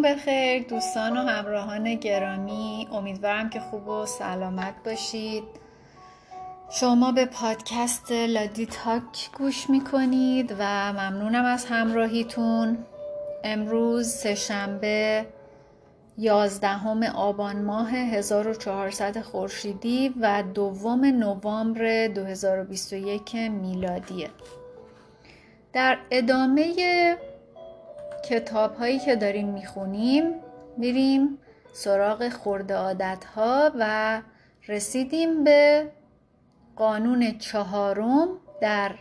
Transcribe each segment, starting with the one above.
وقتتون بخیر دوستان و همراهان گرامی امیدوارم که خوب و سلامت باشید. شما به پادکست لادی تاک گوش می‌کنید و ممنونم از همراهیتون. امروز سهشنبه یازدهم آبان ماه 1400 خورشیدی و دوم نوامبر 2021 میلادیه. در ادامه کتاب هایی که داریم می‌خونیم میریم سراغ خورده عادت ها و رسیدیم به قانون چهارم در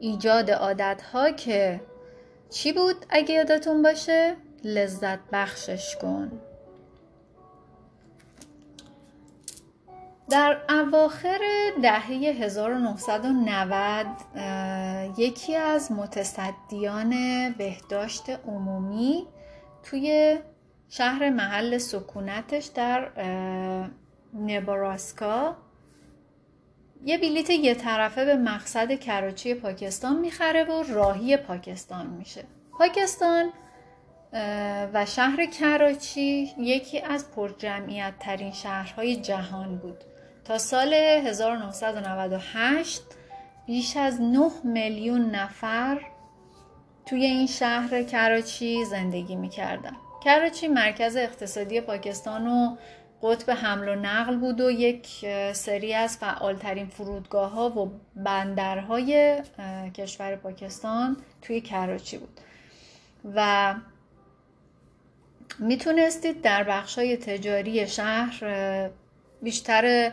ایجاد عادت ها که چی بود اگه یادتون باشه؟ لذت بخشش کن. در اواخر دهه 1990 یکی از متصدیان بهداشت عمومی توی شهر محل سکونتش در نبراسکا یه بلیت یه طرفه به مقصد کراچی پاکستان می‌خره و راهی پاکستان میشه. پاکستان و شهر کراچی یکی از پرجمعیت ترین شهرهای جهان بود. تا سال 1998 بیش از 9 میلیون نفر توی این شهر کراچی زندگی می‌کردن. کراچی مرکز اقتصادی پاکستان و قطب حمل و نقل بود و یک سری از فعالترین فرودگاه ها و بندرهای کشور پاکستان توی کراچی بود. و می‌تونستید در بخشای تجاری شهر بیشتر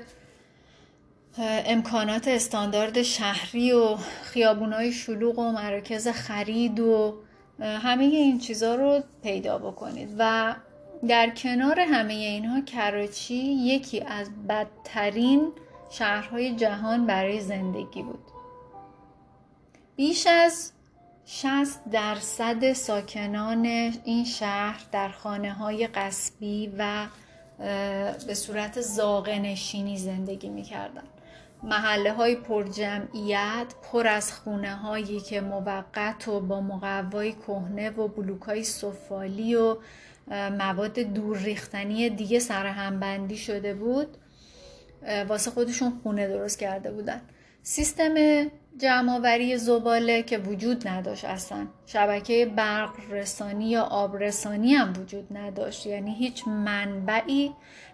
امکانات استاندارد شهری و خیابونای شلوغ و مراکز خرید و همه این چیزها رو پیدا بکنید. و در کنار همه اینها کراچی یکی از بدترین شهرهای جهان برای زندگی بود. بیش از 60 درصد ساکنان این شهر در خانه های قصبی و به صورت زاغه نشینی زندگی می‌کردن محله های پر جمعیت پر از خونه هایی که موقت و با مقوای کهنه و بلوک های سفالی و مواد دور ریختنی دیگه سرهم بندی شده بود واسه خودشون خونه درست کرده بودن. سیستم جمعآوری زباله که وجود نداشت اصلا. شبکه برق رسانی یا آب رسانی هم وجود نداشت. یعنی هیچ منبعی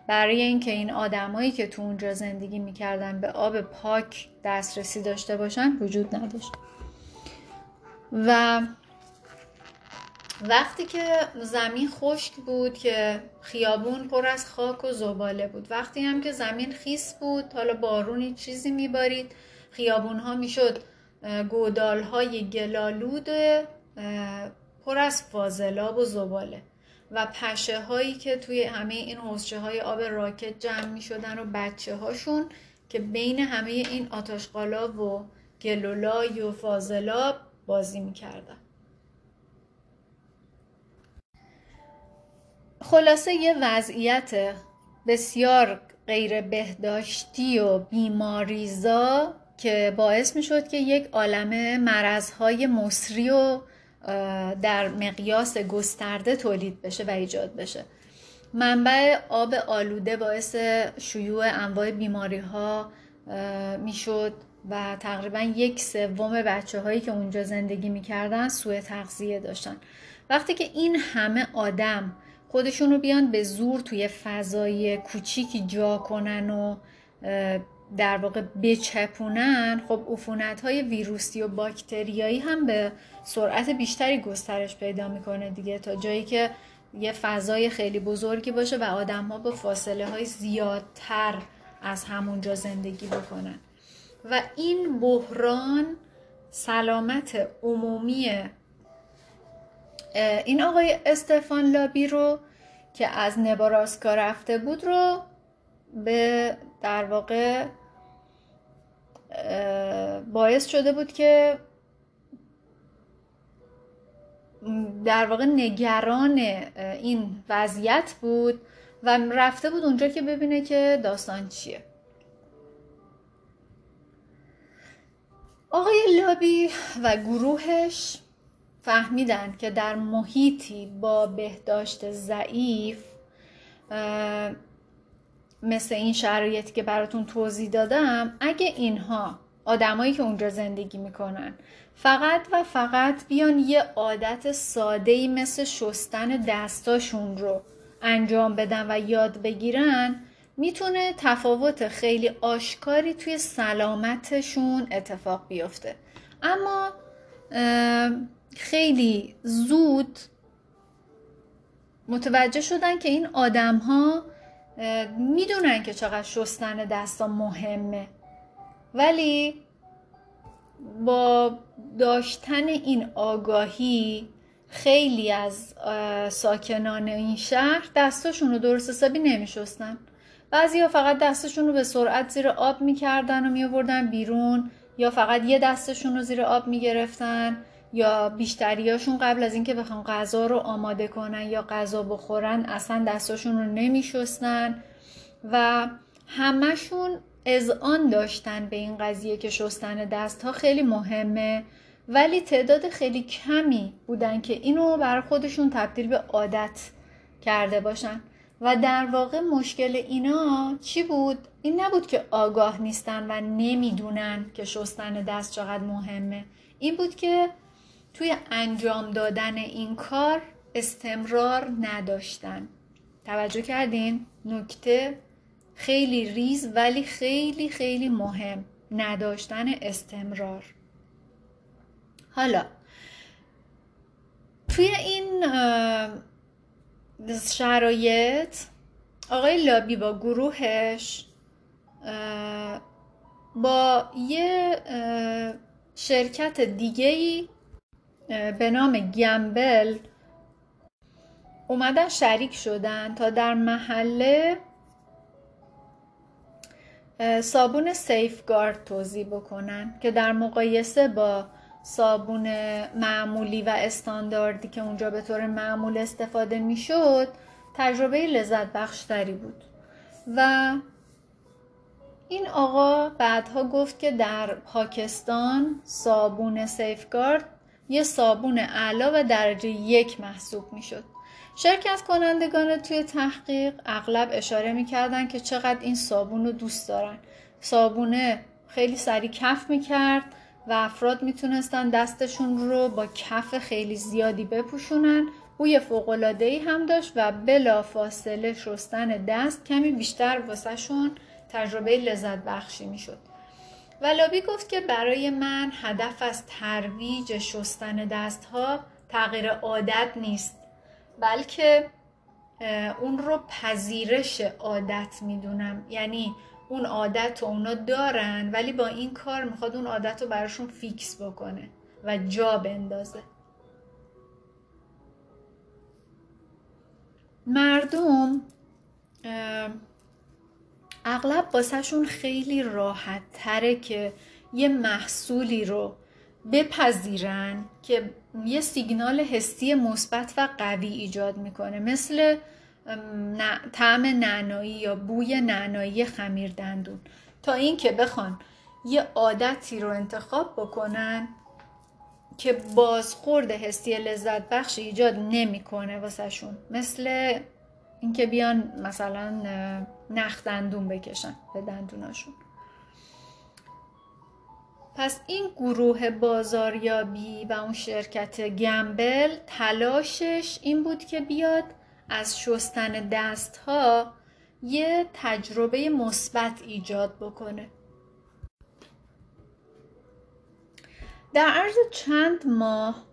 برای اینکه این آدمایی که تو اونجا زندگی می‌کردن به آب پاک دسترسی داشته باشن وجود نداشت. و وقتی که زمین خشک بود که خیابون پر از خاک و زباله بود. وقتی هم که زمین خیس بود حالا بارونی چیزی میبارید. خیابون ها می‌شد گودال های گلالود پر از فاضلاب و زباله. و پشه هایی که توی همه این حوزچه های آب راکت جمع می شدن و بچه هاشون که بین همه این آتاشقالا و گلولای و فاضلاب بازی می کردن. خلاصه یه وضعیت بسیار غیر بهداشتی و بیماریزا که باعث می شد که یک عالمه مرزهای مصری و در مقیاس گسترده تولید بشه و ایجاد بشه. منبع آب آلوده باعث شیوع انواع بیماری ها می‌شد و تقریبا یک سوم بچه هایی که اونجا زندگی می‌کردن سوء تغذیه داشتن. وقتی که این همه آدم خودشون رو بیان به زور توی فضای کوچیکی جا کنن و در واقع بچپونن خب عفونت های ویروسی و باکتریایی هم به سرعت بیشتری گسترش پیدا می‌کنه دیگه. تا جایی که یه فضای خیلی بزرگی باشه و آدم ها با فاصله های زیادتر از همونجا زندگی بکنن. و این بحران سلامت عمومی این آقای استفان لابی رو که از نباراسکا رفته بود رو به در واقع باعث شده بود که در واقع نگران این وضعیت بود و رفته بود اونجا که ببینه که داستان چیه. آقای لابی و گروهش فهمیدن که در محیطی با بهداشت ضعیف مثل این شرایطی که براتون توضیح دادم اگه اینها آدمایی که اونجا زندگی می‌کنن فقط و فقط بیان یه عادت ساده ای مثل شستن دستاشون رو انجام بدن و یاد بگیرن می‌تونه تفاوت خیلی آشکاری توی سلامتشون اتفاق بیفته. اما خیلی زود متوجه شدن که این آدم ها می‌دونن که چقدر شستن دستا مهمه. ولی با داشتن این آگاهی خیلی از ساکنان این شهر دستاشون رو درست حسابی نمیشستن. بعضی ها فقط دستشون رو به سرعت زیر آب می‌کردن و میابردن بیرون یا فقط یه دستشون رو زیر آب می‌گرفتن. یا بیشتریاشون قبل از اینکه بخوان غذا رو آماده کنن یا غذا بخورن اصلا دستاشون رو نمیشستن و همشون اذعان داشتن به این قضیه که شستن دست ها خیلی مهمه. ولی تعداد خیلی کمی بودن که اینو بر خودشون تبدیل به عادت کرده باشن. و در واقع مشکل اینا چی بود؟ این نبود که آگاه نیستن و نمی‌دونن که شستن دست چقدر مهمه. این بود که توی انجام دادن این کار استمرار نداشتن. توجه کردین؟ نکته خیلی ریز ولی خیلی خیلی مهم. نداشتن استمرار. حالا توی این شرایط آقای لابی با گروهش با یه شرکت دیگهی به نام گمبل اومدن شریک شدن تا در محله صابون سیفگارد توضیح بکنن که در مقایسه با صابون معمولی و استانداردی که اونجا به طور معمول استفاده می‌شد تجربه لذت بخشتری بود. و این آقا بعدها گفت که در پاکستان صابون سیفگارد یه صابون اعلا و درجه یک محسوب می‌شد. شرکت کنندگان توی تحقیق اغلب اشاره می‌کردن که چقدر این صابون رو دوست دارن. صابونه خیلی سریع کف می‌کرد و افراد می‌تونستن دستشون رو با کف خیلی زیادی بپوشونن. بوی فوقلادهی هم داشت و بلا فاصله شستن دست کمی بیشتر واسهشون تجربه لذت بخشی می‌شد. ولابی گفت که برای من هدف از ترویج شستن دست ها تغییر عادت نیست بلکه اون رو پذیرش عادت می‌دونم. یعنی اون عادت رو اونا دارن ولی با این کار می‌خواد اون عادت رو براشون فیکس بکنه و جا بندازه. مردم اغلب باسهشون خیلی راحت تره که یه محصولی رو بپذیرن که یه سیگنال حسی مثبت و قوی ایجاد می‌کنه مثل طعم نعنایی یا بوی نعنایی خمیر دندون. تا اینکه بخوان یه عادتی رو انتخاب بکنن که بازخورد حسی لذت بخش ایجاد نمی‌کنه واسهشون. مثل اینکه بیان مثلا نخ دندون بکشن به دندوناشون. پس این گروه بازاریابی و اون شرکت گمبل تلاشش این بود که بیاد از شستن دست ها یه تجربه مثبت ایجاد بکنه. در عرض چند ماه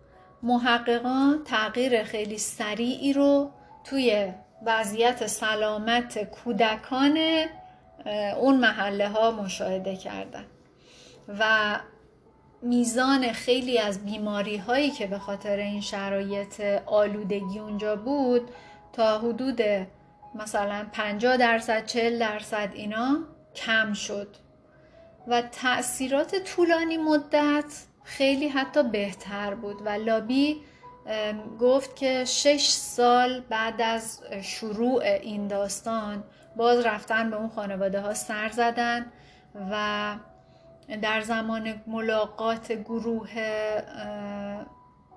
محققان تغییر خیلی سریعی رو توی وضعیت سلامت کودکان اون محله ها مشاهده کردن. و میزان خیلی از بیماری هایی که به خاطر این شرایط آلودگی اونجا بود تا حدود مثلا 50 درصد 40 درصد اینا کم شد. و تاثیرات طولانی مدت خیلی حتی بهتر بود. و لابی گفت که شش سال بعد از شروع این داستان باز رفتن به اون خانواده ها سر زدن و در زمان ملاقات گروه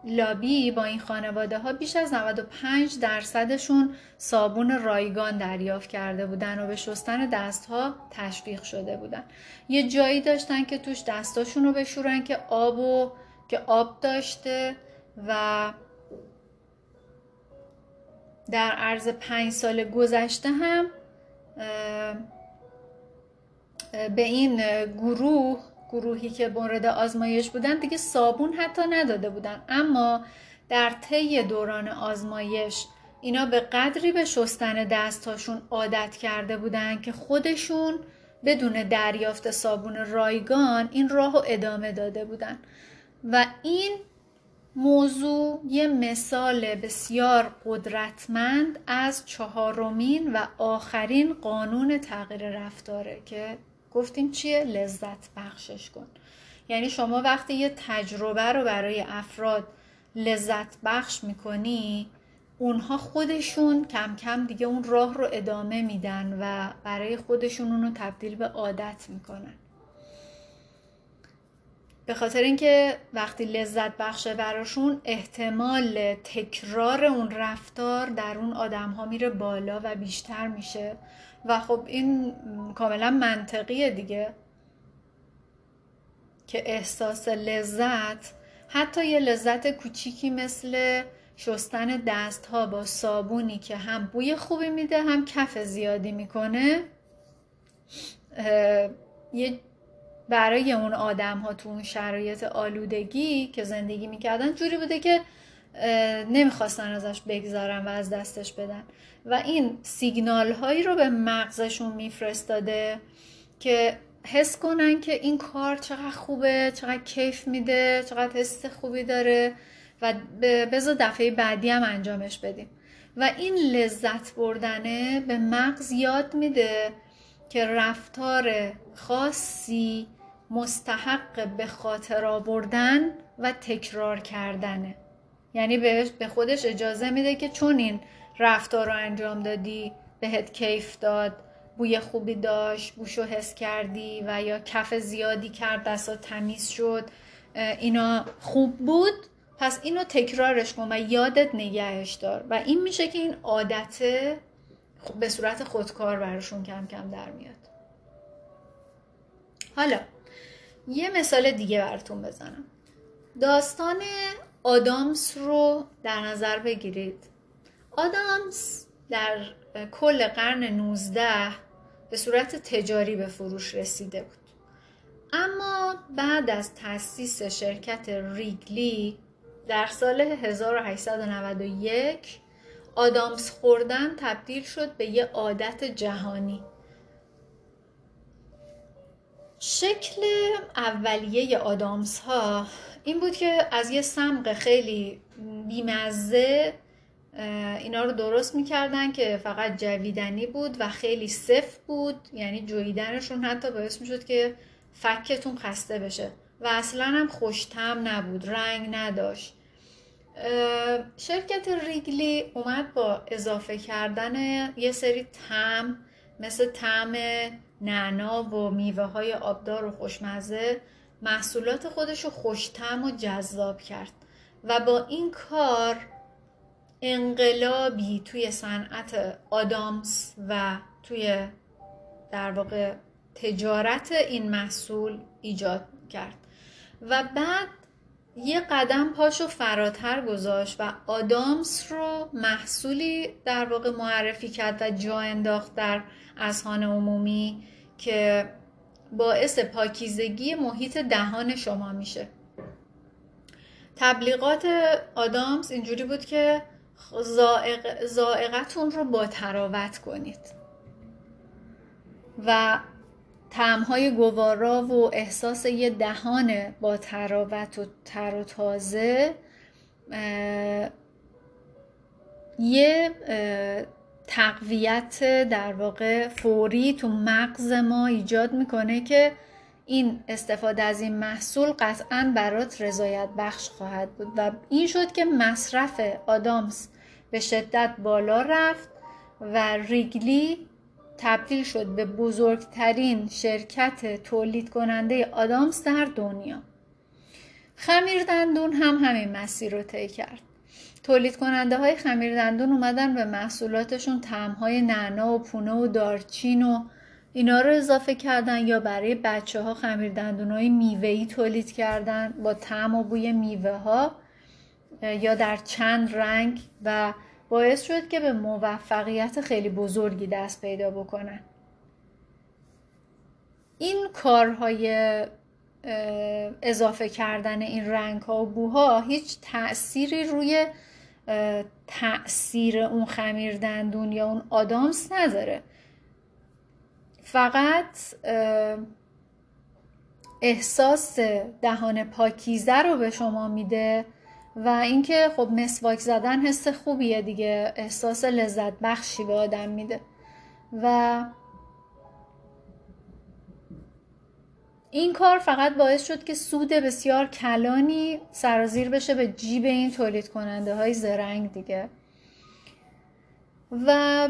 لابی با این خانواده ها بیش از 95 درصدشون صابون رایگان دریافت کرده بودن و به شستن دست ها تشویق شده بودن. یه جایی داشتن که توش دستاشون رو بشورن که آب و که آب داشته و در عرض پنج سال گذشته هم به این گروه گروهی که مورد آزمایش بودن دیگه صابون حتی نداده بودن. اما در طی دوران آزمایش اینا به قدری به شستن دستاشون عادت کرده بودن که خودشون بدون دریافت صابون رایگان این راه رو ادامه داده بودن. و این موضوع یه مثال بسیار قدرتمند از چهارمین و آخرین قانون تغییر رفتاره که گفتیم چیه؟ لذت بخشش کن. یعنی شما وقتی یه تجربه رو برای افراد لذت بخش می‌کنی اونها خودشون کم کم دیگه اون راه رو ادامه میدن و برای خودشون اونو تبدیل به عادت می‌کنن. به خاطر اینکه وقتی لذت بخشه براشون احتمال تکرار اون رفتار در اون آدم ها میره بالا و بیشتر میشه. و خب این کاملا منطقیه دیگه که احساس لذت حتی یه لذت کوچیکی مثل شستن دست ها با صابونی که هم بوی خوبی میده هم کف زیادی می‌کنه یه برای اون آدم ها تو اون شرایط آلودگی که زندگی می‌کردن جوری بوده که نمی‌خواستن ازش بگذارن و از دستش بدن. و این سیگنال هایی رو به مغزشون میفرستاده که حس کنن که این کار چقدر خوبه چقدر کیف میده چقدر حس خوبی داره و بذار دفعه بعدی هم انجامش بدیم. و این لذت بردنه به مغز یاد میده که رفتار خاصی مستحق به خاطر آوردن و تکرار کردنه یعنی به خودش اجازه میده که چون این رفتار رو انجام دادی بهت کیف داد بوی خوبی داشت بوشو حس کردی و یا کف زیادی کرد دستا تمیز شد اینا خوب بود پس اینو تکرارش کن و یادت نگهش دار. و این میشه که این عادت به صورت خودکار براشون کم کم در میاد. حالا یه مثال دیگه براتون بزنم. داستان آدامس رو در نظر بگیرید. آدامس در کل قرن 19 به صورت تجاری به فروش رسیده بود. اما بعد از تأسیس شرکت ریگلی در سال 1891 آدامس خوردن تبدیل شد به یه عادت جهانی. شکل اولیه آدامس ها این بود که از یه سمق خیلی بیمزه اینا رو درست می‌کردن که فقط جویدنی بود و خیلی سفت بود یعنی جویدنشون حتی باعث می‌شد که فکتون خسته بشه و اصلا هم خوشتم نبود رنگ نداشت. شرکت ریگلی اومد با اضافه کردن یه سری تم مثل تم نعنا و میوه های آبدار و خوشمزه محصولات خودش رو خوشتم و جذاب کرد و با این کار انقلابی توی صنعت آدامس و توی در واقع تجارت این محصول ایجاد کرد. و بعد یه قدم پاشو فراتر گذاشت و آدامس رو محصولی در واقع معرفی کرد و جا انداخت در اذهان عمومی که باعث پاکیزگی محیط دهان شما میشه. تبلیغات آدامس اینجوری بود که زائقتون رو با تراوت کنید. و تعمهای گوارا و احساس یه دهان با تراوت و تر و تازه یه تقویت در واقع فوری تو مغز ما ایجاد می‌کنه که این استفاده از این محصول قطعا برات رضایت بخش خواهد بود. و این شد که مصرف آدامس به شدت بالا رفت و ریگلی تبدیل شد به بزرگترین شرکت تولید کننده آدامس در دنیا. خمیر دندون هم همین مسیر رو طی کرد. تولید کننده های خمیر دندون اومدن به محصولاتشون های نعنا و پونه و دارچین و اینا رو اضافه کردن یا برای بچه ها خمیر دندون های میوهی تولید کردن با تعم و بوی میوه ها یا در چند رنگ و باعث شد که به موفقیت خیلی بزرگی دست پیدا بکنن. این کارهای اضافه کردن این رنگ ها و بوها هیچ تأثیری روی تأثیر اون خمیر دندون یا اون آدامس نداره. فقط احساس دهان پاکیزه رو به شما میده و اینکه خب مسواک زدن حس خوبیه دیگه احساس لذت بخشی به آدم میده. و این کار فقط باعث شد که سود بسیار کلانی سرازیر بشه به جیب این تولید کننده های زرنگ دیگه. و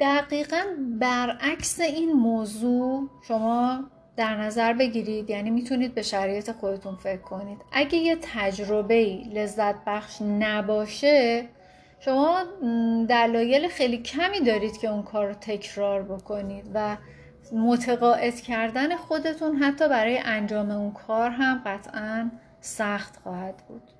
دقیقا برعکس این موضوع شما در نظر بگیرید یعنی می‌تونید به شرایط خودتون فکر کنید. اگه یه تجربه لذت بخش نباشه شما دلایل خیلی کمی دارید که اون کار رو تکرار بکنید و متقاعد کردن خودتون حتی برای انجام اون کار هم قطعا سخت خواهد بود.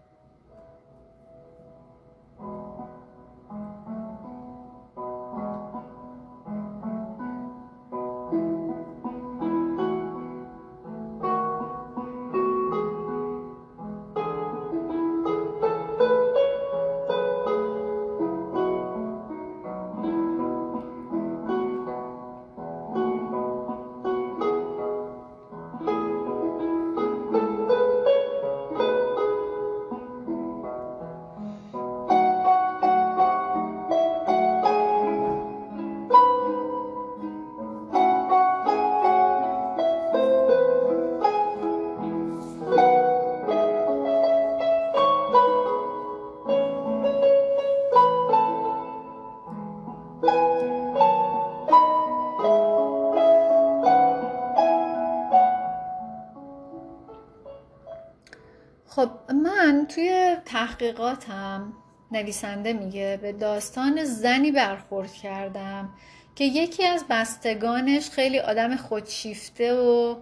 تحقیقاتم نویسنده میگه به داستان زنی برخورد کردم که یکی از بستگانش خیلی آدم خودشیفته و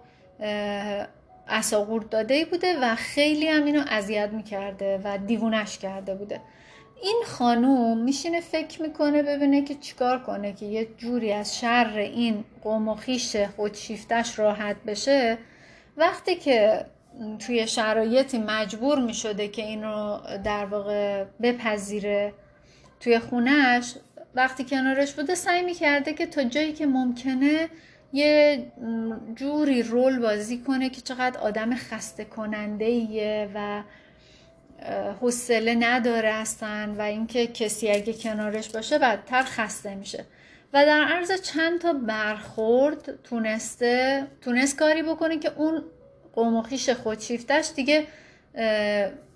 اساقور داده بوده و خیلی هم اینو اذیت می‌کرده و دیوونش کرده بوده. این خانوم میشینه فکر می‌کنه ببینه که چیکار کنه که یه جوری از شر این قوم و خیش خودشیفتش راحت بشه. وقتی که توی شرایطی مجبور می شده که اینو در واقع بپذیره توی خونهش وقتی کنارش بوده سعی می کرده که تا جایی که ممکنه یه جوری رول بازی کنه که چقدر آدم خسته کننده ایه و حوصله نداره هستن و اینکه کسی اگه کنارش باشه بدتر خسته میشه. و در عرض چند تا برخورد تونسته تونست کاری بکنه که اون قوم و خیش خودشیفتش دیگه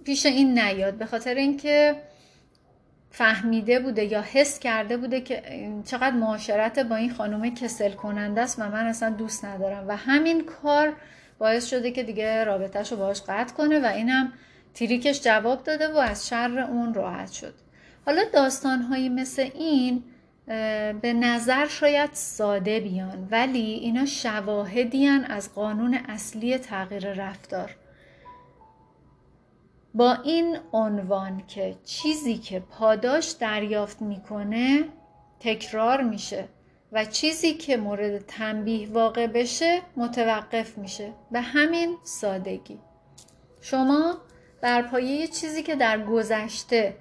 پیش این نیاد. به خاطر اینکه فهمیده بوده یا حس کرده بوده که چقدر معاشرت با این خانم کسل کننده است و من اصلا دوست ندارم. و همین کار باعث شده که دیگه رابطهش رو باش قطع کنه و اینم تریکش جواب داده و از شر اون راحت شد. حالا داستانهایی مثل این به نظر شاید ساده بیان ولی اینا شواهدیان از قانون اصلی تغییر رفتار. با این عنوان که چیزی که پاداش دریافت می‌کنه تکرار میشه و چیزی که مورد تنبیه واقع بشه متوقف میشه. به همین سادگی. شما بر پایه چیزی که در گذشته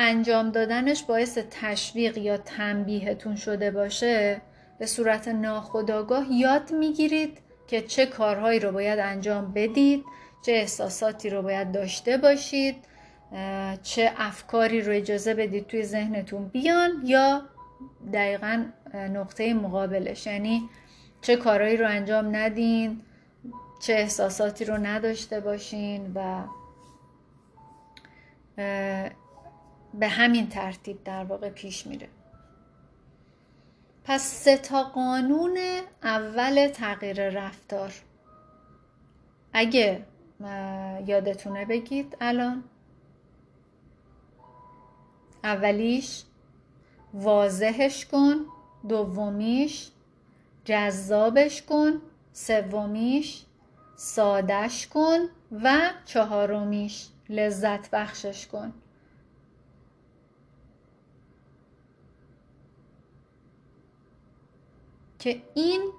انجام دادنش باعث تشویق یا تنبیهتون شده باشه به صورت ناخودآگاه یاد می‌گیرید که چه کارهایی رو باید انجام بدید چه احساساتی رو باید داشته باشید چه افکاری رو اجازه بدید توی ذهنتون بیان یا دقیقا نقطه مقابلش. یعنی چه کارهایی رو انجام ندین چه احساساتی رو نداشته باشین و به همین ترتیب در واقع پیش میره. پس سه تا قانون اول تغییر رفتار. اگه یادتونه بگید الان. اولیش واضحش کن دومیش جذابش کن سومیش سادش کن و چهارمیش لذت بخشش کن. که این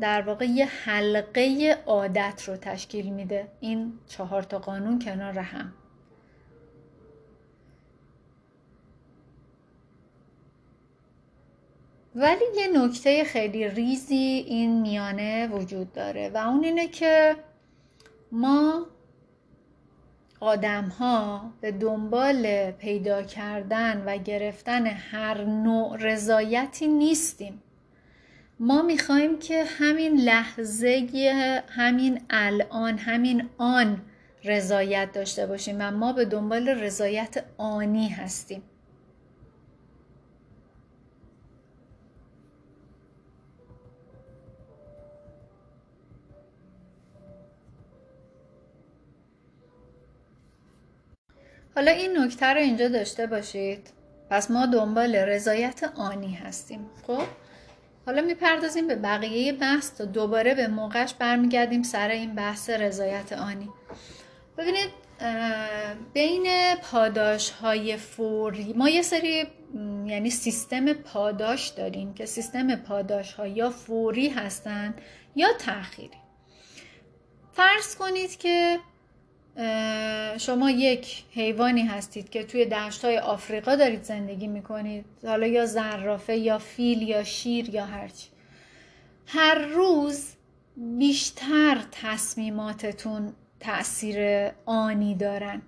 در واقع یه حلقه عادت رو تشکیل میده. این چهار تا قانون کنار هم. ولی یه نکته خیلی ریزی این میانه وجود داره و اون اینه که ما آدم ها به دنبال پیدا کردن و گرفتن هر نوع رضایتی نیستیم. ما می‌خوایم که همین لحظه همین الان همین آن رضایت داشته باشیم و ما به دنبال رضایت آنی هستیم. حالا این نکته رو اینجا داشته باشید. پس ما دنبال رضایت آنی هستیم. خب؟ حالا می‌پردازیم به بقیه بحث تا دوباره به موقعش برمیگردیم سر این بحث رضایت آنی. ببینید بین پاداش های فوری ما یه سری یعنی سیستم پاداش داریم که سیستم پاداش ها یا فوری هستند یا تأخیری. فرض کنید که شما یک حیوانی هستید که توی دشتای آفریقا دارید زندگی می‌کنید حالا یا زرافه یا فیل یا شیر یا هرچی. هر روز بیشتر تصمیماتتون تاثیر آنی دارن.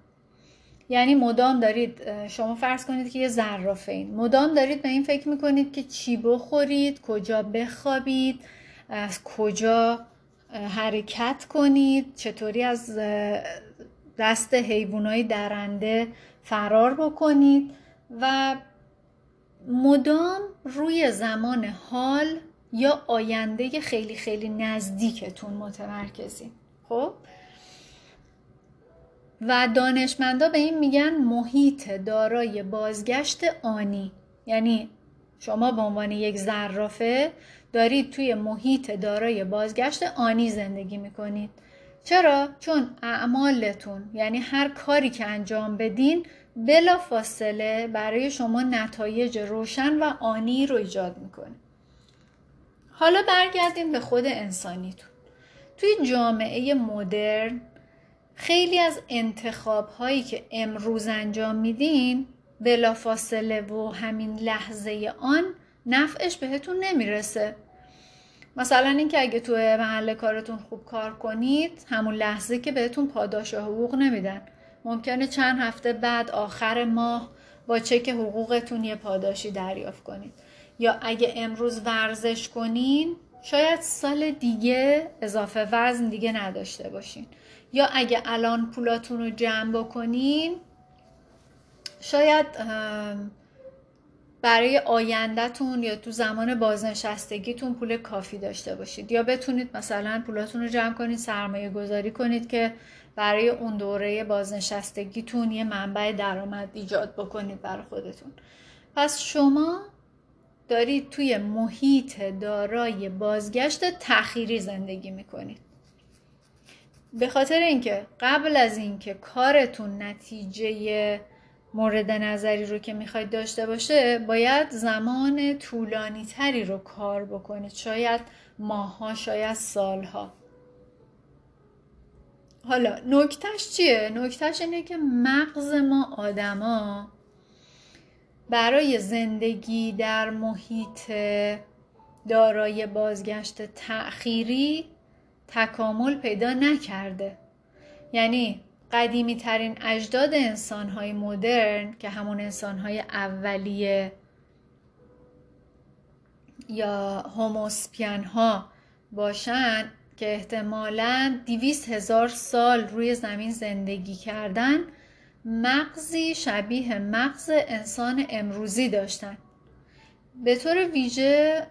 یعنی مدام دارید شما فرض کنید که یه زرافه این مدام دارید به این فکر می‌کنید که چی بخورید کجا بخوابید از کجا حرکت کنید چطوری از دست حیوانای درنده فرار بکنید و مدام روی زمان حال یا آینده خیلی خیلی نزدیکتون متمرکزین. خب؟ و دانشمندا به این میگن محیط دارای بازگشت آنی. یعنی شما به عنوان یک زرافه دارید توی محیط دارای بازگشت آنی زندگی می‌کنید. چرا؟ چون اعمالتون یعنی هر کاری که انجام بدین بلا فاصله برای شما نتایج روشن و آنی رو ایجاد می‌کنه. حالا برگردیم به خود انسانیتون. توی جامعه مدرن خیلی از انتخاب هایی که امروز انجام میدین بلا فاصله و همین لحظه آن نفعش بهتون نمی‌رسه. مثلا اینکه اگه تو محل کارتون خوب کار کنید همون لحظه که بهتون پاداش حقوق نمیدن. ممکنه چند هفته بعد آخر ماه با چک حقوقتون یه پاداشی دریافت کنید. یا اگه امروز ورزش کنین شاید سال دیگه اضافه وزن دیگه نداشته باشین. یا اگه الان پولاتون رو جمع بکنین شاید برای آیندهتون یا تو زمان بازنشستگیتون پول کافی داشته باشید یا بتونید مثلا پولاتون رو جمع کنید سرمایه گذاری کنید که برای اون دوره بازنشستگیتون یه منبع درآمد ایجاد بکنید برای خودتون. پس شما دارید توی محیط دارای بازگشت تأخیری زندگی می‌کنید. به خاطر اینکه قبل از اینکه کارتون نتیجه مورد نظری رو که می‌خواید داشته باشه باید زمان طولانی تری رو کار بکنید. شاید ماها شاید سالها. حالا نکتش چیه؟ نکتش اینه که مغز ما آدما برای زندگی در محیط دارای بازگشت تأخیری تکامل پیدا نکرده. یعنی قدیمی ترین اجداد انسان های مدرن که همون انسان های اولیه یا هوموسپین ها باشن که احتمالا دیویس هزار سال روی زمین زندگی کردن مغزی شبیه مغز انسان امروزی داشتن. به طور ویژه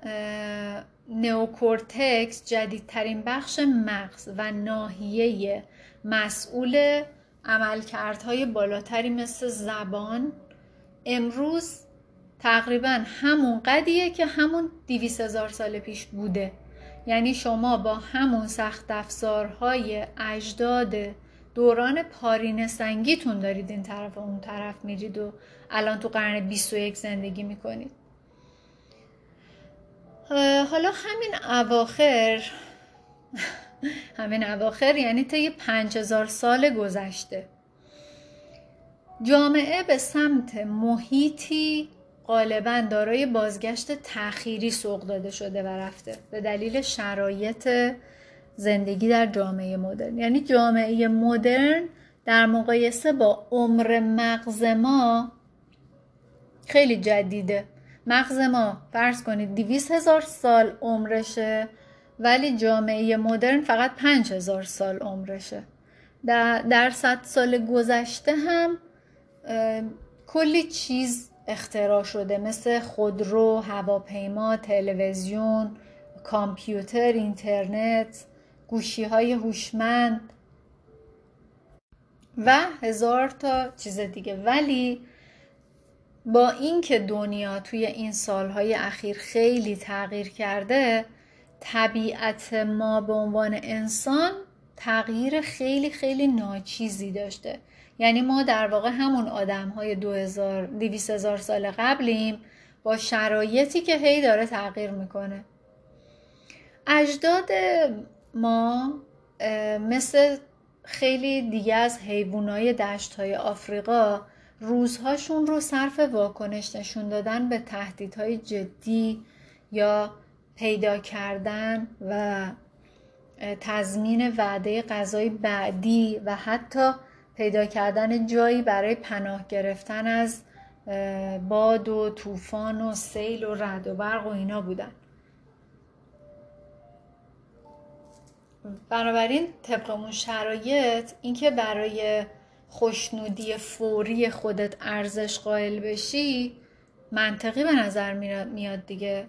نئوکورتکس جدیدترین بخش مغز و ناحیه مسئول عملکردهای بالاتری مثل زبان امروز تقریبا همون قدیه که همون دیویس هزار سال پیش بوده. یعنی شما با همون سخت افزارهای اجداد دوران پارین سنگیتون دارید این طرف و اون طرف میرید و الان تو قرن 21 زندگی می‌کنید. حالا همین اواخر همین اواخر یعنی طی 5000 سال گذشته. جامعه به سمت محیطی غالبا دارای بازگشت تأخیری سوق داده شده و رفته به دلیل شرایط زندگی در جامعه مدرن. یعنی جامعه مدرن در مقایسه با عمر مغز ما خیلی جدیده. مغز ما فرض کنید دیویس هزار سال عمرشه. ولی جامعه مدرن فقط پنج هزار سال عمرشه. در, در صد سال گذشته هم کلی چیز اختراع شده. مثل خودرو، هواپیما، تلویزیون، کامپیوتر، اینترنت، گوشی های هوشمند و هزار تا چیز دیگه. ولی با اینکه دنیا توی این سالهای اخیر خیلی تغییر کرده طبیعت ما به عنوان انسان تغییر خیلی خیلی ناچیزی داشته. یعنی ما در واقع همون آدم های دو هزار سال قبلیم با شرایطی که هی داره تغییر می‌کنه. اجداد ما مثل خیلی دیگه از حیوانای دشت های آفریقا روزهاشون رو صرف واکنش نشون دادن به تهدیدهای جدی یا پیدا کردن و تضمین وعده غذای بعدی و حتی پیدا کردن جایی برای پناه گرفتن از باد و طوفان و سیل و رد و برق و اینا بودن. بنابراین طبق اون شرایط اینکه برای خوشنودی فوری خودت ارزش قائل بشی منطقی به نظر میاد دیگه.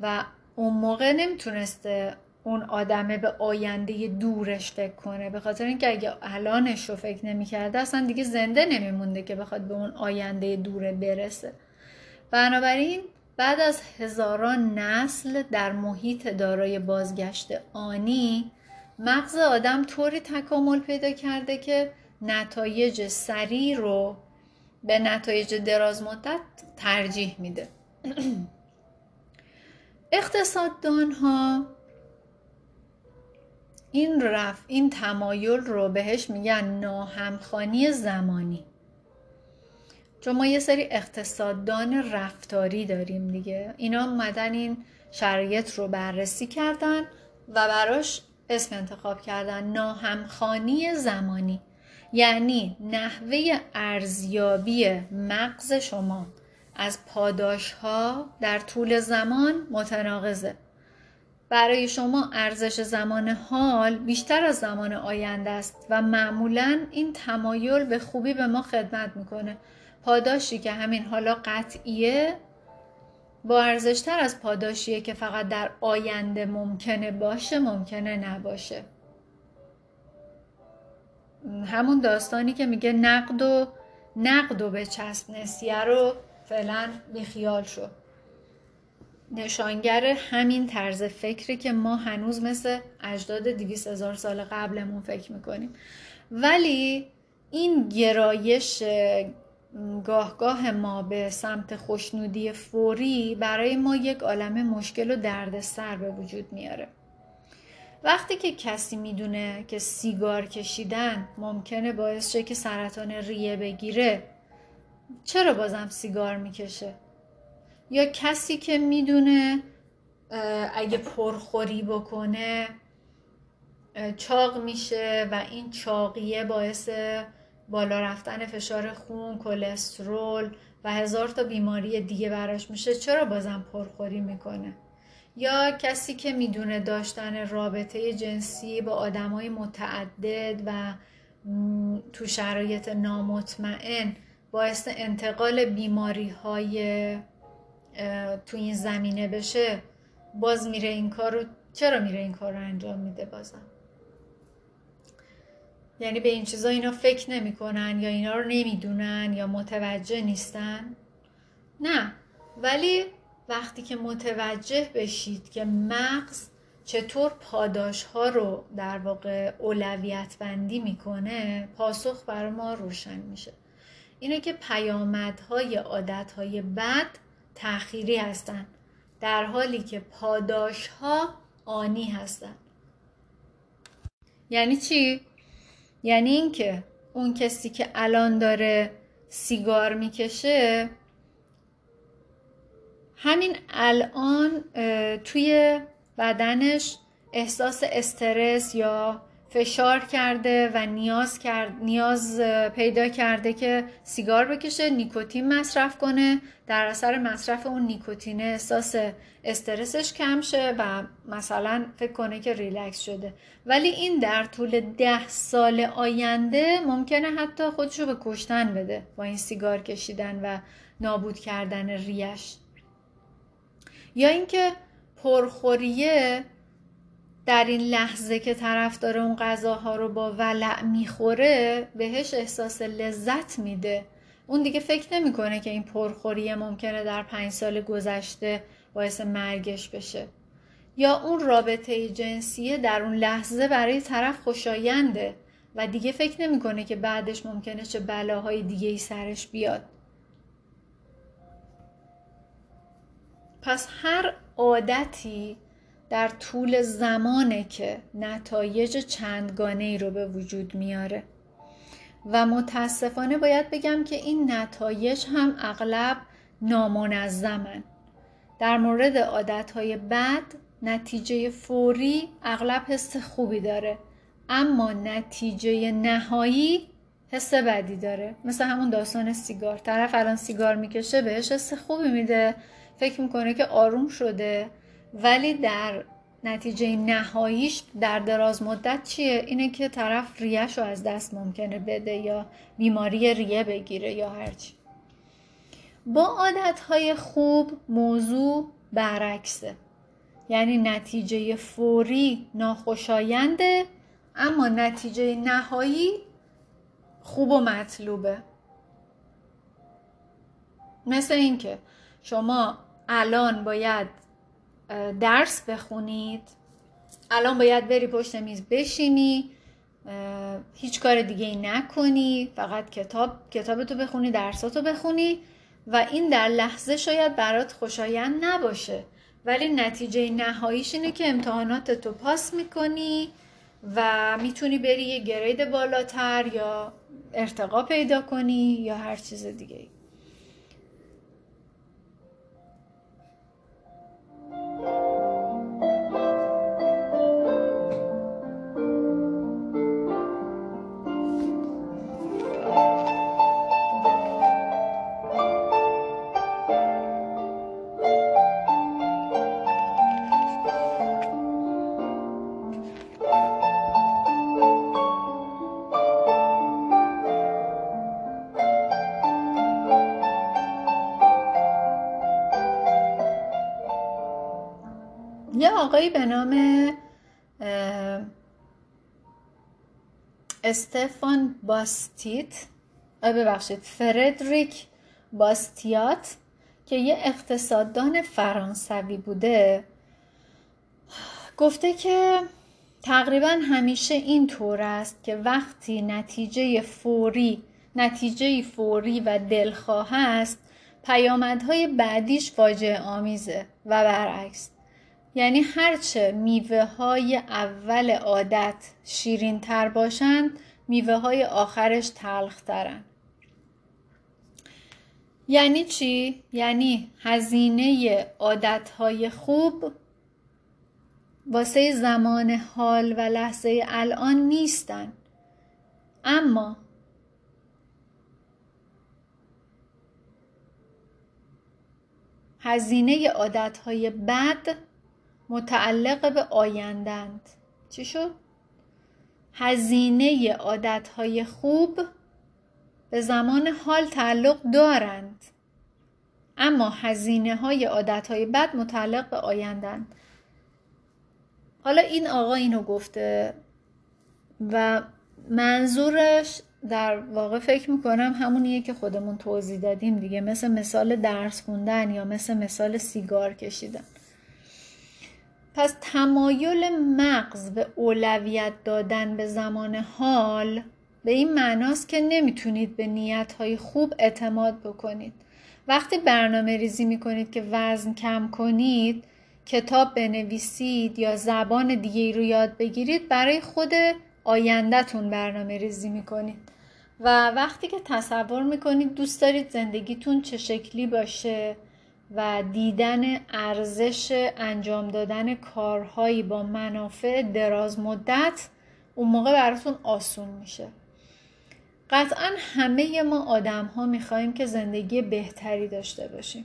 و اون موقع نمی‌تونسته اون آدمه به آینده دورش فکر کنه. به خاطر اینکه اگه الانش رو فکر نمی‌کرده اصلا دیگه زنده نمیمونده که بخواد به اون آینده دوره برسه. بنابراین بعد از هزاران نسل در محیط دارای بازگشت آنی مغز آدم طوری تکامل پیدا کرده که نتایج سریع رو به نتایج دراز مدت ترجیح میده. اقتصاددان ها این رف این تمایل رو بهش میگن ناهمخانی زمانی. چون ما یه سری اقتصاددان رفتاری داریم دیگه. اینا اومدن این شرایط رو بررسی کردن و براش اسم انتخاب کردن ناهمخانی زمانی. یعنی نحوه ارزیابی مغز شما. از پاداش ها در طول زمان متناقضه. برای شما ارزش زمان حال بیشتر از زمان آینده است و معمولا این تمایل به خوبی به ما خدمت می‌کنه. پاداشی که همین حالا قطعیه با ارزشتر از پاداشیه که فقط در آینده ممکنه باشه ممکنه نباشه. همون داستانی که میگه نقد و نقد و به چسب نسیه رو فعلا بیخیال شد نشانگر همین طرز فکری که ما هنوز مثل اجداد دیویس هزار سال قبلمون فکر می‌کنیم. ولی این گرایش گاه ما به سمت خوشنودی فوری برای ما یک عالم مشکل و دردسر به وجود میاره. وقتی که کسی می‌دونه که سیگار کشیدن ممکنه باعث شه که سرطان ریه بگیره چرا بازم سیگار می‌کشه؟ یا کسی که می‌دونه اگه پرخوری بکنه چاق میشه و این چاقیه باعث بالا رفتن فشار خون، کلسترول و هزار تا بیماری دیگه براش میشه چرا بازم پرخوری می‌کنه؟ یا کسی که می‌دونه داشتن رابطه جنسی با آدمای متعدد و تو شرایط نامطمئن باعث انتقال بیماری های تو این زمینه بشه باز میره این کار رو چرا میره این کار رو انجام میده بازم؟ یعنی به این چیزا اینا فکر نمی‌کنن یا اینا رو نمی‌دونن یا متوجه نیستن؟ نه. ولی وقتی که متوجه بشید که مغز چطور پاداش ها رو در واقع اولویت بندی می‌کنه پاسخ بر ما روشن میشه. اینه که پیامدهای عادتهای بد تأخیری هستن در حالی که پاداش ها آنی هستن یعنی چی؟ یعنی اینکه اون کسی که الان داره سیگار می‌کشه همین الان توی بدنش احساس استرس یا فشار کرده و نیاز, کرد، نیاز پیدا کرده که سیگار بکشه نیکوتین مصرف کنه. در اثر مصرف اون نیکوتینه احساس استرسش کم شه و مثلا فکر کنه که ریلکس شده. ولی این در طول ده سال آینده ممکنه حتی خودشو به کشتن بده با این سیگار کشیدن و نابود کردن ریش. یا اینکه پرخوریه در این لحظه که طرف داره اون غذاها رو با ولع می‌خوره بهش احساس لذت میده. اون دیگه فکر نمی‌کنه که این پرخوریه ممکنه در پنج سال گذشته باعث مرگش بشه. یا اون رابطه جنسیه در اون لحظه برای طرف خوشاینده و دیگه فکر نمی‌کنه که بعدش ممکنه چه بلاهای دیگه ای سرش بیاد. پس هر عادتی در طول زمانه که نتایج چندگانه ای رو به وجود میاره. و متاسفانه باید بگم که این نتایج هم اغلب نامنظمن. در مورد عادتهای بد نتیجه فوری اغلب حس خوبی داره. اما نتیجه نهایی حس بدی داره. مثل همون داستان سیگار. طرف الان سیگار می‌کشه بهش حس خوبی میده. فکر می‌کنه که آروم شده. ولی در نتیجه نهاییش در دراز مدت چیه؟ اینه که طرف ریش رو از دست ممکنه بده یا بیماری ریه بگیره یا هرچی. با عادتهای خوب موضوع برعکسه. یعنی نتیجه فوری ناخوشاینده اما نتیجه نهایی خوب و مطلوبه. مثل اینکه شما الان باید درس بخونید. الان باید بری پشت میز بشینی. هیچ کار دیگه ای نکنی. فقط کتاب کتابتو بخونی درساتو بخونی و این در لحظه شاید برات خوشایند نباشه. ولی نتیجه نهاییش اینه که امتحانات تو پاس می‌کنی و می‌تونی بری یه گرید بالاتر یا ارتقا پیدا کنی یا هر چیز دیگه آقایی به نام استفان باستیت. ببخشید فردریک باستیات که یه اقتصاددان فرانسوی بوده. گفته که تقریبا همیشه این طور است که وقتی نتیجه فوری نتیجه فوری و دلخواه است پیامدهای بعدیش فاجعه آمیزه و برعکس. یعنی هرچه میوه های اول عادت شیرین تر باشند میوه های آخرش تلخ ترن. یعنی چی؟ یعنی هزینه عادت های خوب واسه زمان حال و لحظه الان نیستن اما هزینه عادت های بد متعلق به آیندند چی شد؟ هزینه عادتهای خوب به زمان حال تعلق دارند اما هزینه های عادت های بد متعلق به آیندن حالا این آقا اینو گفته و منظورش در واقع فکر می‌کنم همونیه که خودمون توضیح دادیم دیگه مثل مثال درس خوندن یا مثل مثال سیگار کشیدن. پس تمایل مغز به اولویت دادن به زمان حال به این معناست که نمی‌تونید به نیتهای خوب اعتماد بکنید. وقتی برنامه ریزی می‌کنید که وزن کم کنید کتاب بنویسید یا زبان دیگه رو یاد بگیرید برای خود آیندهتون برنامه ریزی می‌کنید. و وقتی که تصور می‌کنید دوست دارید زندگیتون چه شکلی باشه و دیدن ارزش انجام دادن کارهایی با منافع دراز مدت اون موقع براتون آسون میشه قطعا همه ما آدم ها میخواییم که زندگی بهتری داشته باشیم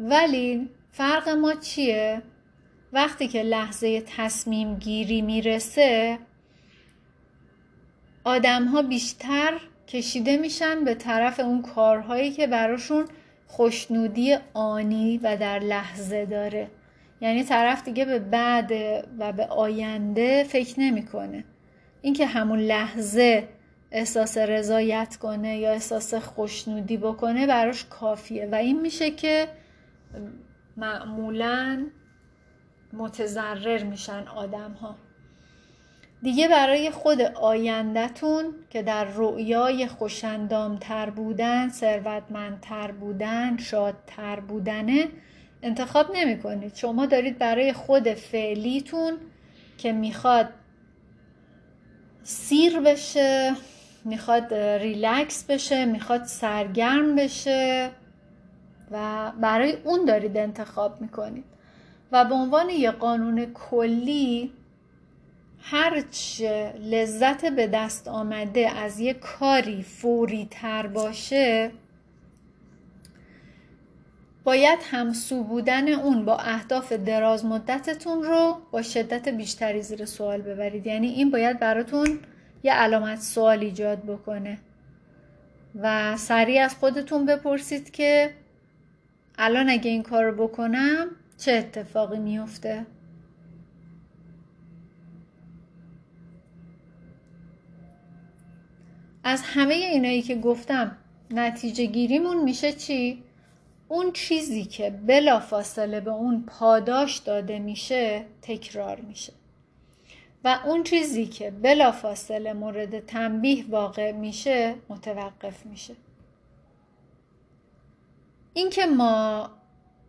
ولی فرق ما چیه؟ وقتی که لحظه تصمیم گیری می‌رسه آدم ها بیشتر کشیده میشن به طرف اون کارهایی که براشون خوشنودی آنی و در لحظه داره. یعنی طرف دیگه به بعد و به آینده فکر نمی‌کنه. اینکه همون لحظه احساس رضایت کنه یا احساس خوشنودی بکنه براش کافیه. و این میشه که معمولا متضرر میشن آدم ها دیگه برای خود آیندهتون که در رؤیای خوشندامتر بودن ثروتمندتر بودن شادتر بودنه انتخاب نمی کنید شما دارید برای خود فعلیتون که می‌خواد سیر بشه می‌خواد ریلکس بشه می‌خواد سرگرم بشه و برای اون دارید انتخاب می‌کنید. و به عنوان یه قانون کلی هرچه لذت به دست آمده از یه کاری فوری تر باشه باید همسو بودن اون با اهداف دراز مدتتون رو با شدت بیشتری زیر سوال ببرید. یعنی این باید براتون یه علامت سوال ایجاد بکنه. و سریع از خودتون بپرسید که الان اگه این کار رو بکنم چه اتفاقی میفته از همه اینایی که گفتم نتیجه گیریمون میشه چی؟ اون چیزی که بلا فاصله به اون پاداش داده میشه تکرار میشه. و اون چیزی که بلا فاصله مورد تنبیه واقع میشه متوقف میشه. اینکه ما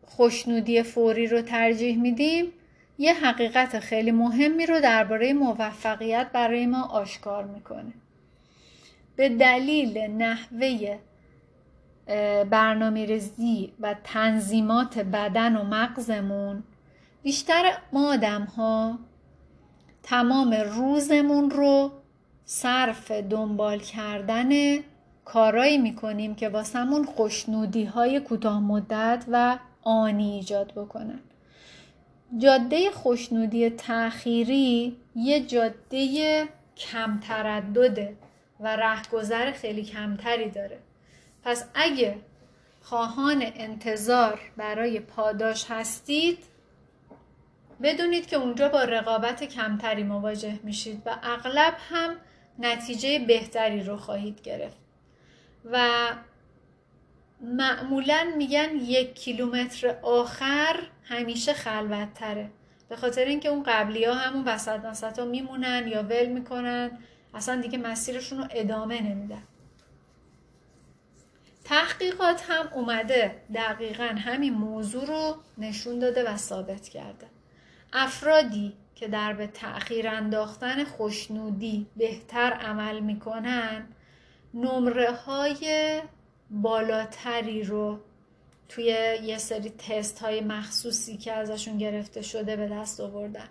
خوشنودی فوری رو ترجیح میدیم یه حقیقت خیلی مهمی رو درباره موفقیت برای ما آشکار می‌کنه. به دلیل نحوه برنامه ریزی و تنظیمات بدن و مغزمون بیشتر ما آدم ها تمام روزمون رو صرف دنبال کردن کارایی می‌کنیم که واسمون خوشنودی های کوتاه مدت و آنی ایجاد بکنن. جاده خوشنودی تأخیری یه جاده کم تردده و رهگذر خیلی کمتری داره. پس اگه خواهان انتظار برای پاداش هستید بدونید که اونجا با رقابت کمتری مواجه میشید و اغلب هم نتیجه بهتری رو خواهید گرفت. و معمولا میگن یک کیلومتر آخر همیشه خلوت تره به خاطر اینکه اون قبلی ها همون وسط وسط ها میمونن یا ول می‌کنن اصلا دیگه مسیرشون رو ادامه نمیدن. تحقیقات هم اومده دقیقا همین موضوع رو نشون داده و ثابت کرده. افرادی که در به تأخیر انداختن خوشنودی بهتر عمل می‌کنن نمره های بالاتری رو توی یه سری تست های مخصوصی که ازشون گرفته شده به دست آوردن.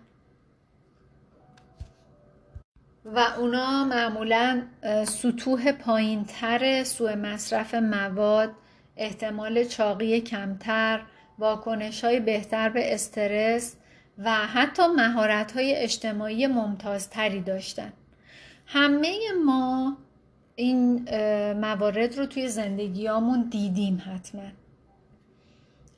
و اونا معمولا سطوح پایین تر سوء مصرف مواد احتمال چاقی کمتر واکنش های بهتر به استرس و حتی مهارت های اجتماعی ممتازتری داشتن. همه ما این موارد رو توی زندگیامون دیدیم حتما.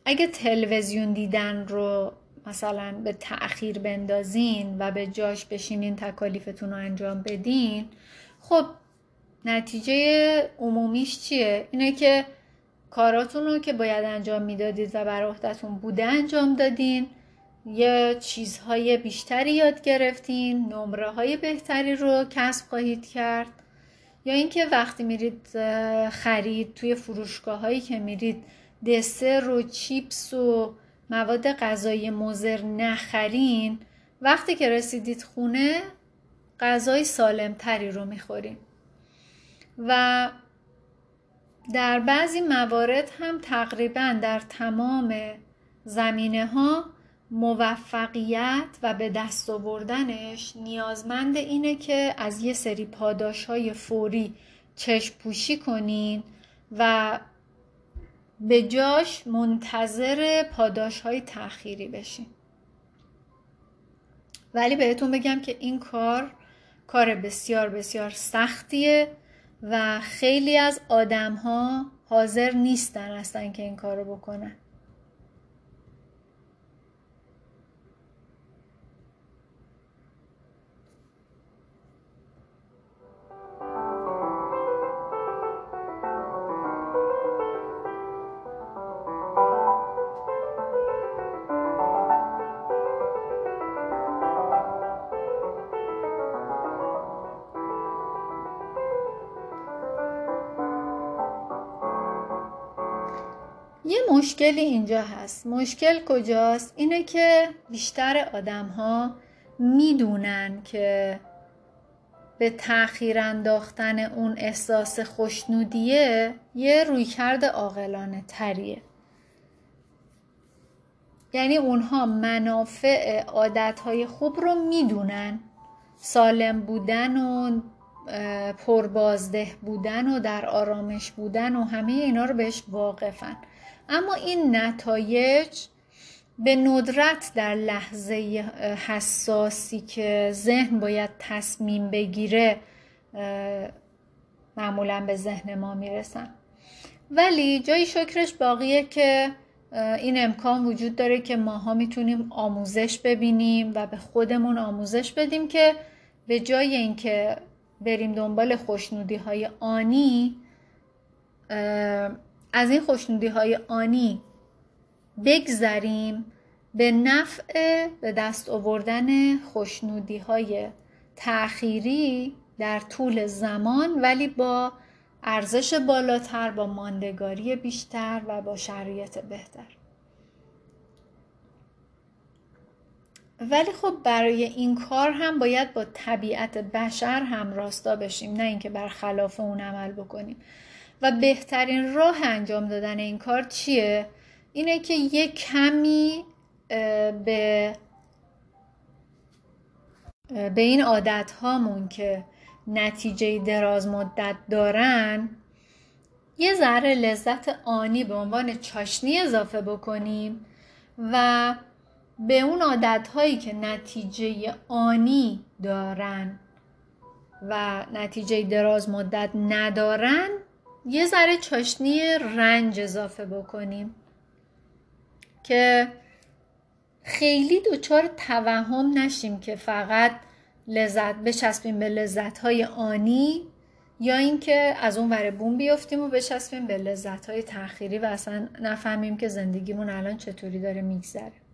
اگه تلویزیون دیدن رو مثلا به تأخیر بندازین و به جاش بشینین تکالیفتون رو انجام بدین خب نتیجه عمومیش چیه؟ اینه که کاراتون رو که باید انجام می‌دادید و بر عهدهتون بوده انجام دادین یه چیزهای بیشتری یاد گرفتین نمره های بهتری رو کسب خواهید کرد یا اینکه وقتی میرید خرید توی فروشگاه هایی که میرید دسر و چیپس و مواد غذایی مزر نخرین وقتی که رسیدید خونه غذای سالمتری رو می‌خورین. و در بعضی موارد هم تقریبا در تمام زمینه ها موفقیت و به دست آوردنش نیازمند اینه که از یه سری پاداش های فوری چشم پوشی کنین و به جاش منتظر پاداش های تأخیری بشین. ولی بهتون بگم که این کار کار بسیار بسیار سختیه و خیلی از آدم ها حاضر نیستن اصلا که این کار بکنن. مشکلی اینجا هست. مشکل کجاست؟ اینه که بیشتر آدم ها می‌دونن که به تأخیر انداختن اون احساس خوشنودیه یه رویکرد عاقلانه تریه. یعنی اونها منافع عادتهای خوب رو می‌دونن. سالم بودن و پربازده بودن و در آرامش بودن و همه اینا رو بهش واقفن. اما این نتایج به ندرت در لحظه حساسی که ذهن باید تصمیم بگیره معمولا به ذهن ما می‌رسن. ولی جای شکرش باقیه که این امکان وجود داره که ماها می‌تونیم آموزش ببینیم و به خودمون آموزش بدیم که به جای اینکه بریم دنبال خوشنودی های آنی از این خوشنودی های آنی بگذریم به نفع به دست آوردن خوشنودی های تأخیری در طول زمان ولی با ارزش بالاتر با ماندگاری بیشتر و با شرایط بهتر. ولی خب برای این کار هم باید با طبیعت بشر هم راستا بشیم نه اینکه برخلاف اون عمل بکنیم. و بهترین راه انجام دادن این کار چیه؟ اینه که یه کمی به به این عادت هامون که نتیجه دراز مدت دارن یه ذره لذت آنی به عنوان چاشنی اضافه بکنیم و به اون عادت هایی که نتیجه آنی دارن و نتیجه دراز مدت ندارن یه ذره چاشنی رنج اضافه بکنیم که خیلی دچار توهم نشیم که فقط لذت بچسبیم به لذت های آنی یا اینکه از اون ور بوم بیفتیم و بچسبیم به لذت های تأخیری و اصلا نفهمیم که زندگیمون الان چطوری داره میگذره.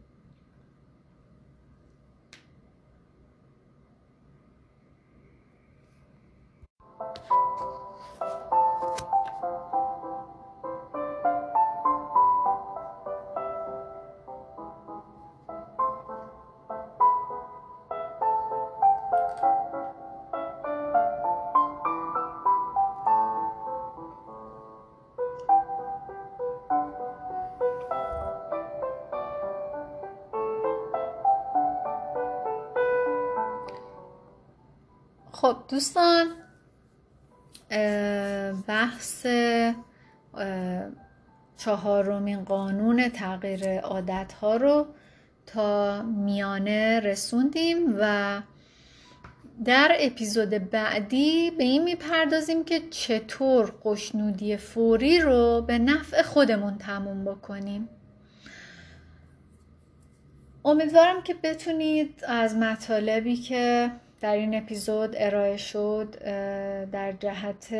دوستان بحث چهارمین قانون تغییر عادت ها رو تا میانه رسوندیم و در اپیزود بعدی به این می‌پردازیم که چطور قشنودی فوری رو به نفع خودمون تموم بکنیم. امیدوارم که بتونید از مطالبی که در این اپیزود ارائه شد در جهت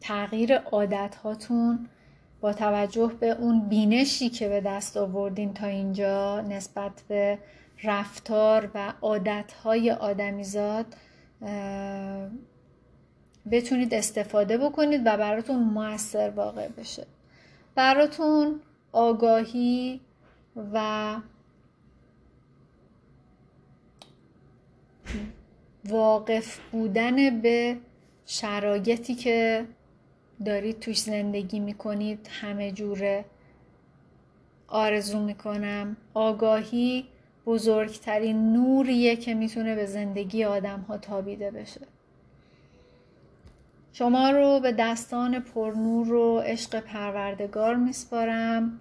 تغییر عادت هاتون با توجه به اون بینشی که به دست آوردین تا اینجا نسبت به رفتار و عادتهای آدمیزاد بتونید استفاده بکنید و براتون موثر واقع بشه. براتون آگاهی و واقف بودن به شرایطی که دارید توش زندگی می‌کنید همه جوره آرزو می‌کنم. آگاهی بزرگترین نوریه که می‌تونه به زندگی آدم ها تابیده بشه. شما رو به دستان پرنور و عشق پروردگار میسپارم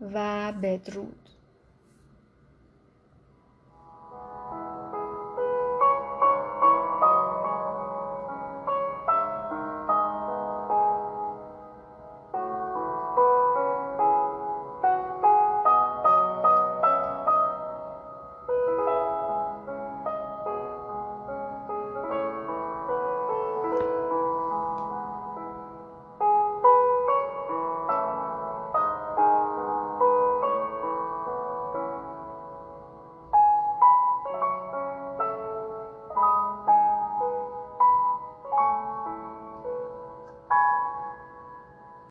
و بدرود.